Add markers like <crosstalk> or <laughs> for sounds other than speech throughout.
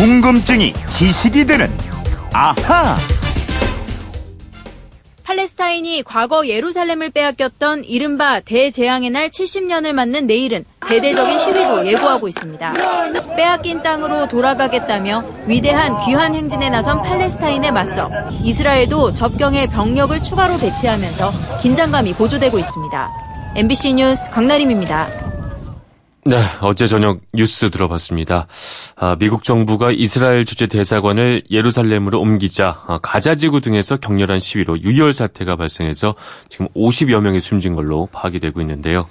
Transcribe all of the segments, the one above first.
궁금증이 지식이 되는 아하. 팔레스타인이 과거 예루살렘을 빼앗겼던 이른바 대재앙의 날 70년을 맞는 내일은 대대적인 시위도 예고하고 있습니다. 빼앗긴 땅으로 돌아가겠다며 위대한 귀환 행진에 나선 팔레스타인에 맞서 이스라엘도 접경에 병력을 추가로 배치하면서 긴장감이 고조되고 있습니다. MBC 뉴스 강나림입니다. 네, 어제 저녁 뉴스 들어봤습니다. 아, 미국 정부가 이스라엘 주재 대사관을 예루살렘으로 옮기자 아, 가자 지구 등에서 격렬한 시위로 유혈 사태가 발생해서 지금 50여 명이 숨진 걸로 파악이 되고 있는데요.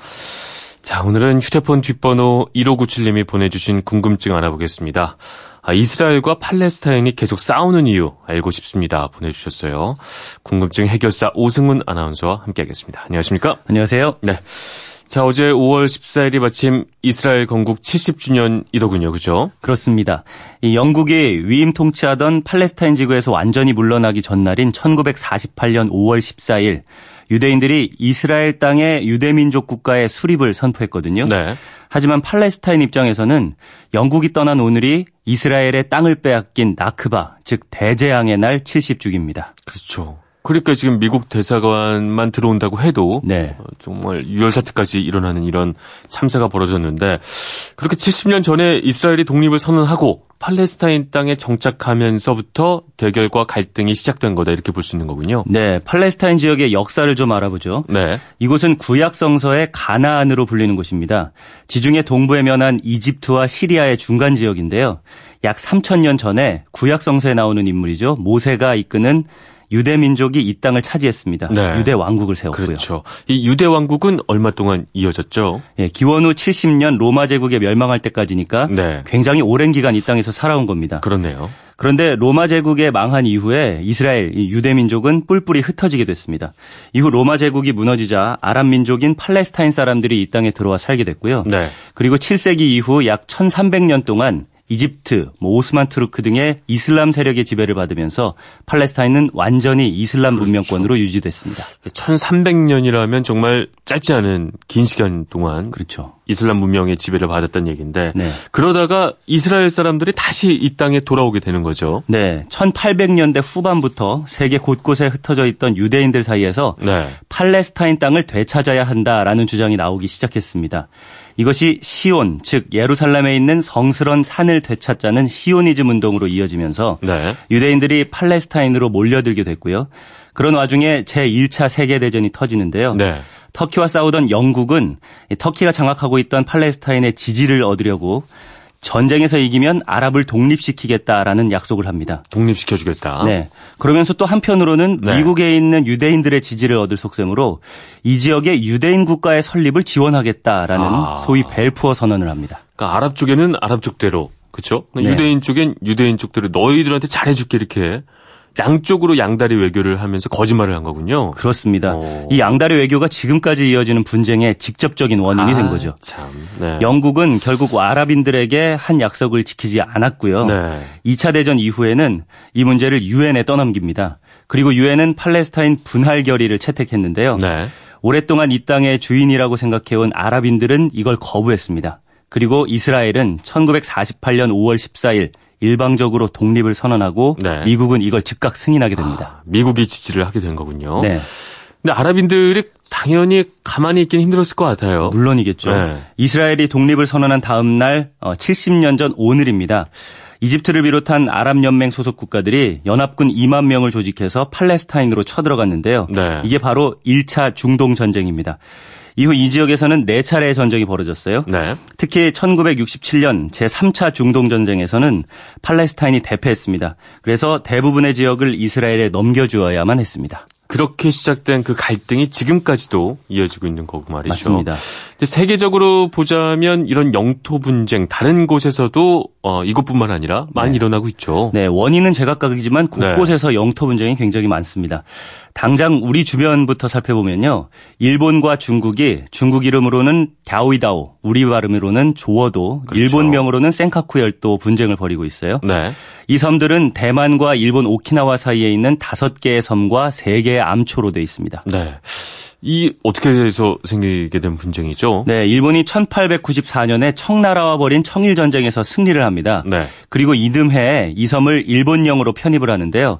자, 오늘은 휴대폰 뒷번호 1597님이 보내주신 궁금증 알아보겠습니다. 아, 이스라엘과 팔레스타인이 계속 싸우는 이유 알고 싶습니다. 보내주셨어요. 궁금증 해결사 오승훈 아나운서와 함께하겠습니다. 안녕하십니까? 안녕하세요. 네. 자, 어제 5월 14일이 마침 이스라엘 건국 70주년이더군요. 그죠? 그렇습니다. 이 영국이 위임 통치하던 팔레스타인 지구에서 완전히 물러나기 전날인 1948년 5월 14일 유대인들이 이스라엘 땅의 유대민족 국가의 수립을 선포했거든요. 네. 하지만 팔레스타인 입장에서는 영국이 떠난 오늘이 이스라엘의 땅을 빼앗긴 나크바, 즉 대재앙의 날 70주기입니다. 그렇죠. 그러니까 지금 미국 대사관만 들어온다고 해도 네. 어, 정말 유혈 사태까지 일어나는 이런 참사가 벌어졌는데 그렇게 70년 전에 이스라엘이 독립을 선언하고 팔레스타인 땅에 정착하면서부터 대결과 갈등이 시작된 거다 이렇게 볼 수 있는 거군요. 네, 팔레스타인 지역의 역사를 좀 알아보죠. 네. 이곳은 구약 성서의 가나안으로 불리는 곳입니다. 지중해 동부에 면한 이집트와 시리아의 중간 지역인데요. 약 3천 년 전에 구약 성서에 나오는 인물이죠. 모세가 이끄는 유대 민족이 이 땅을 차지했습니다. 네. 유대 왕국을 세웠고요. 그렇죠. 이 유대 왕국은 얼마 동안 이어졌죠? 예, 기원 후 70년 로마 제국에 멸망할 때까지니까 네. 굉장히 오랜 기간 이 땅에서 살아온 겁니다. 그렇네요. 그런데 로마 제국에 망한 이후에 이스라엘 이 유대 민족은 뿔뿔이 흩어지게 됐습니다. 이후 로마 제국이 무너지자 아랍 민족인 팔레스타인 사람들이 이 땅에 들어와 살게 됐고요. 네. 그리고 7세기 이후 약 1300년 동안 이집트, 뭐 오스만 투르크 등의 이슬람 세력의 지배를 받으면서 팔레스타인은 완전히 이슬람 그렇죠. 문명권으로 유지됐습니다. 1300년이라면 정말 짧지 않은 긴 시간 동안 그렇죠. 이슬람 문명의 지배를 받았다는 얘기인데 네. 그러다가 이스라엘 사람들이 다시 이 땅에 돌아오게 되는 거죠. 네, 1800년대 후반부터 세계 곳곳에 흩어져 있던 유대인들 사이에서 네. 팔레스타인 땅을 되찾아야 한다라는 주장이 나오기 시작했습니다. 이것이 시온, 즉 예루살렘에 있는 성스런 산을 되찾자는 시오니즘 운동으로 이어지면서 네. 유대인들이 팔레스타인으로 몰려들게 됐고요. 그런 와중에 제1차 세계대전이 터지는데요. 네. 터키와 싸우던 영국은 이 터키가 장악하고 있던 팔레스타인의 지지를 얻으려고 전쟁에서 이기면 아랍을 독립시키겠다라는 약속을 합니다. 독립시켜주겠다. 네. 그러면서 또 한편으로는 네. 미국에 있는 유대인들의 지지를 얻을 속셈으로 이 지역의 유대인 국가의 설립을 지원하겠다라는 아. 소위 벨푸어 선언을 합니다. 그러니까 아랍 쪽에는 아랍 쪽대로 그렇죠? 네. 유대인 쪽엔 유대인 쪽대로 너희들한테 잘해줄게 이렇게 양쪽으로 양다리 외교를 하면서 거짓말을 한 거군요. 그렇습니다. 오. 이 양다리 외교가 지금까지 이어지는 분쟁의 직접적인 원인이 된 거죠. 아, 참. 네. 영국은 결국 아랍인들에게 한 약속을 지키지 않았고요. 네. 2차 대전 이후에는 이 문제를 유엔에 떠넘깁니다. 그리고 유엔은 팔레스타인 분할 결의를 채택했는데요. 네. 오랫동안 이 땅의 주인이라고 생각해온 아랍인들은 이걸 거부했습니다. 그리고 이스라엘은 1948년 5월 14일 일방적으로 독립을 선언하고 네. 미국은 이걸 즉각 승인하게 됩니다. 아, 미국이 지지를 하게 된 거군요. 네. 근데 아랍인들이 당연히 가만히 있긴 힘들었을 것 같아요. 물론이겠죠. 네. 이스라엘이 독립을 선언한 다음 날 70년 전 오늘입니다. 이집트를 비롯한 아랍 연맹 소속 국가들이 연합군 2만 명을 조직해서 팔레스타인으로 쳐들어갔는데요. 네. 이게 바로 1차 중동 전쟁입니다. 이후 이 지역에서는 4차례의 전쟁이 벌어졌어요. 네. 특히 1967년 제3차 중동 전쟁에서는 팔레스타인이 대패했습니다. 그래서 대부분의 지역을 이스라엘에 넘겨주어야만 했습니다. 그렇게 시작된 그 갈등이 지금까지도 이어지고 있는 거고 말이죠. 맞습니다. 세계적으로 보자면 이런 영토 분쟁 다른 곳에서도 어, 이곳뿐만 아니라 많이 일어나고 있죠. 네, 원인은 제각각이지만 곳곳에서 영토 분쟁이 굉장히 많습니다. 당장 우리 주변부터 살펴보면요. 일본과 중국이 중국 이름으로는 갸오이다오, 우리 발음으로는 조어도, 그렇죠. 일본명으로는 센카쿠 열도 분쟁을 벌이고 있어요. 네. 이 섬들은 대만과 일본 오키나와 사이에 있는 다섯 개의 섬과 세 개의 암초로 돼 있습니다. 네. 이 어떻게 해서 생기게 된 분쟁이죠? 네, 일본이 1894년에 청나라와 벌인 청일 전쟁에서 승리를 합니다. 네. 그리고 이듬해 이 섬을 일본령으로 편입을 하는데요.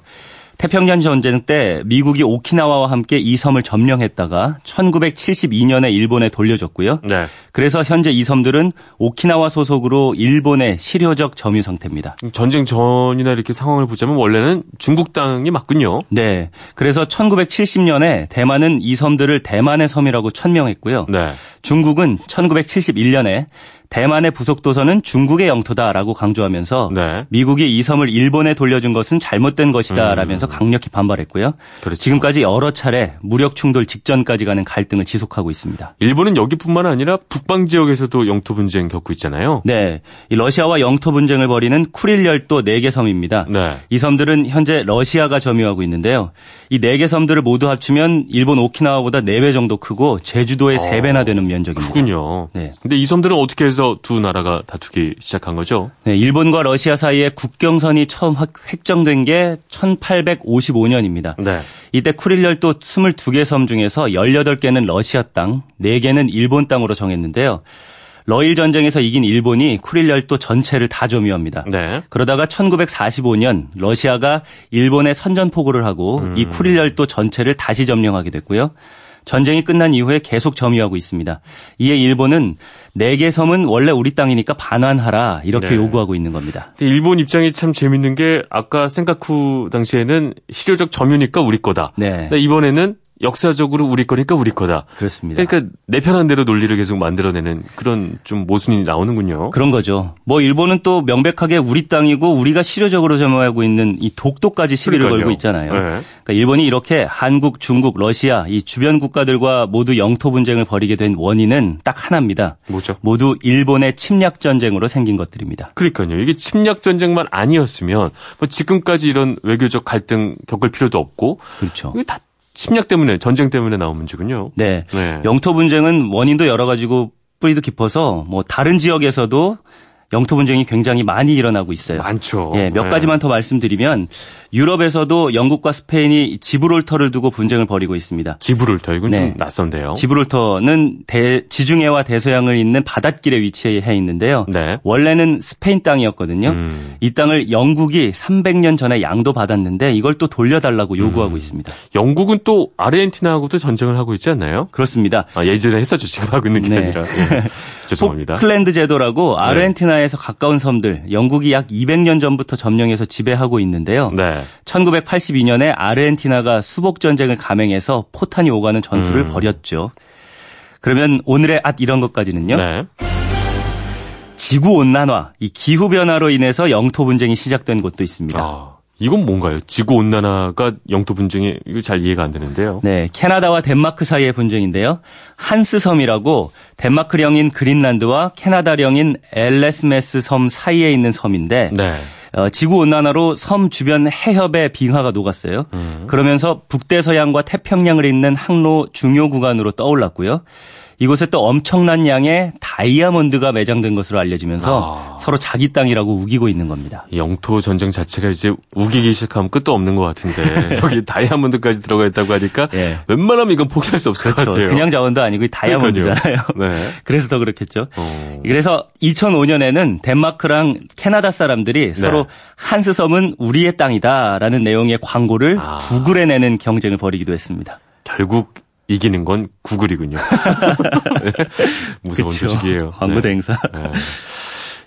태평양 전쟁 때 미국이 오키나와와 함께 이 섬을 점령했다가 1972년에 일본에 돌려줬고요. 네. 그래서 현재 이 섬들은 오키나와 소속으로 일본의 실효적 점유 상태입니다. 전쟁 전이나 이렇게 상황을 보자면 원래는 중국 땅이 맞군요. 네. 그래서 1970년에 대만은 이 섬들을 대만의 섬이라고 천명했고요. 네. 중국은 1971년에 대만의 부속도서는 중국의 영토다라고 강조하면서 네. 미국이 이 섬을 일본에 돌려준 것은 잘못된 것이다라면서 강력히 반발했고요. 음. 그렇죠. 지금까지 여러 차례 무력 충돌 직전까지 가는 갈등을 지속하고 있습니다. 일본은 여기뿐만 아니라 북방 지역에서도 영토 분쟁 겪고 있잖아요. 네, 이 러시아와 영토 분쟁을 벌이는 쿠릴 열도 4개 섬입니다. 네. 이 섬들은 현재 러시아가 점유하고 있는데요. 이 4개 섬들을 모두 합치면 일본 오키나와보다 4배 정도 크고 제주도의 3배나 되는 면적입니다. 크군요. 네. 근데 이 섬들은 어떻게 해서 두 나라가 다투기 시작한 거죠? 네, 일본과 러시아 사이에 국경선이 처음 확- 획정된 게 1855년입니다. 네. 이때 쿠릴 열도 22개 섬 중에서 18개는 러시아 땅, 4개는 일본 땅으로 정했는데요. 러일 전쟁에서 이긴 일본이 쿠릴 열도 전체를 다 점유합니다. 네. 그러다가 1945년 러시아가 일본에 선전포고를 하고 이 쿠릴 열도 전체를 다시 점령하게 됐고요. 전쟁이 끝난 이후에 계속 점유하고 있습니다. 이에 일본은 4개 섬은 원래 우리 땅이니까 반환하라 이렇게 네. 요구하고 있는 겁니다. 일본 입장이 참 재밌는 게 아까 생카쿠 당시에는 실효적 점유니까 우리 거다. 네. 이번에는 역사적으로 우리 거니까 우리 거다. 그렇습니다. 그러니까 내 편한 대로 논리를 계속 만들어내는 그런 좀 모순이 나오는군요. 그런 거죠. 뭐 일본은 또 명백하게 우리 땅이고 우리가 실효적으로 점유하고 있는 이 독도까지 시비를 그러니까요. 걸고 있잖아요. 네. 그러니까 일본이 이렇게 한국, 중국, 러시아 이 주변 국가들과 모두 영토 분쟁을 벌이게 된 원인은 딱 하나입니다. 뭐죠? 모두 일본의 침략 전쟁으로 생긴 것들입니다. 그러니까요. 이게 침략 전쟁만 아니었으면 뭐 지금까지 이런 외교적 갈등 겪을 필요도 없고 그렇죠. 이게 다 침략 때문에 전쟁 때문에 나온 문제군요. 네. 네. 영토 분쟁은 원인도 여러 가지고 뿌리도 깊어서 뭐 다른 지역에서도 영토 분쟁이 굉장히 많이 일어나고 있어요. 많죠. 예, 몇 네. 가지만 더 말씀드리면 유럽에서도 영국과 스페인이 지브롤터를 두고 분쟁을 벌이고 있습니다. 지브롤터 이건 네. 좀 낯선데요. 지브롤터는 대- 지중해와 대서양을 잇는 바닷길에 위치해 있는데요. 네. 원래는 스페인 땅이었거든요. 음. 이 땅을 영국이 300년 전에 양도 받았는데 이걸 또 돌려달라고 요구하고 음. 있습니다. 영국은 또 아르헨티나하고도 전쟁을 하고 있지 않나요? 그렇습니다. 아, 예전에 했었죠. <laughs> 지금 하고 있는 게 네. 아니라. 예. <laughs> 죄송합니다. 네. 포클랜드 제도라고 아르헨티나 에서 가까운 섬들 영국이 약 200년 전부터 점령해서 지배하고 있는데요. 네. 1982년에 아르헨티나가 수복 전쟁을 감행해서 포탄이 오가는 전투를 음. 벌였죠. 그러면 오늘의 앗 이런 것까지는요. 네. 지구 온난화, 이 기후 변화로 인해서 영토 분쟁이 시작된 곳도 있습니다. 아, 이건 뭔가요? 지구 온난화가 영토 분쟁이 이거 잘 이해가 안 되는데요. 네, 캐나다와 덴마크 사이의 분쟁인데요. 한스 섬이라고 덴마크령인 그린란드와 캐나다령인 엘레스메스 섬 사이에 있는 섬인데 네. 어, 지구 온난화로 섬 주변 해협의 빙하가 녹았어요. 음. 그러면서 북대서양과 태평양을 잇는 항로 중요 구간으로 떠올랐고요. 이곳에 또 엄청난 양의 다이아몬드가 매장된 것으로 알려지면서 아. 서로 자기 땅이라고 우기고 있는 겁니다. 이 영토 전쟁 자체가 이제 우기기 시작하면 끝도 없는 것 같은데 <laughs> 여기 다이아몬드까지 들어가 있다고 하니까 예. 웬만하면 이건 포기할 수 없을 것 그렇죠. 같아요. 그냥 자원도 아니고 다이아몬드잖아요. <laughs> 네. 그래서 더 그렇겠죠. 어. 그래서 2005년에는 덴마크랑 캐나다 사람들이 서로 한스 섬은 우리의 땅이다라는 내용의 광고를 아. 구글에 내는 경쟁을 벌이기도 했습니다. 결국 이기는 건 구글이군요. <laughs> 네. 무서운 그쵸. 소식이에요. 광고 네. 대행사. 네.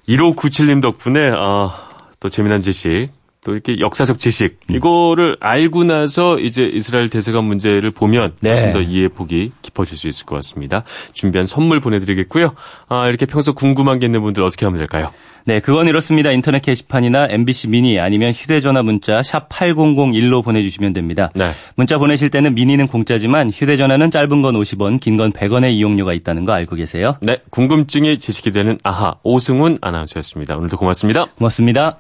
1597님 덕분에 아, 또 재미난 지식, 또 이렇게 역사적 지식 음. 이거를 알고 나서 이제 이스라엘 대사관 문제를 보면 네. 훨씬 더 이해 폭이 깊어질 수 있을 것 같습니다. 준비한 선물 보내드리겠고요. 아, 이렇게 평소 궁금한 게 있는 분들 어떻게 하면 될까요? 네, 그건 이렇습니다. 인터넷 게시판이나 MBC 미니 아니면 휴대전화 문자 샵 8001로 보내주시면 됩니다. 네. 문자 보내실 때는 미니는 공짜지만 휴대전화는 짧은 건 50원, 긴 건 100원의 이용료가 있다는 거 알고 계세요? 네, 궁금증이 지식이 되는 아하 오승훈 아나운서였습니다. 오늘도 고맙습니다. 고맙습니다.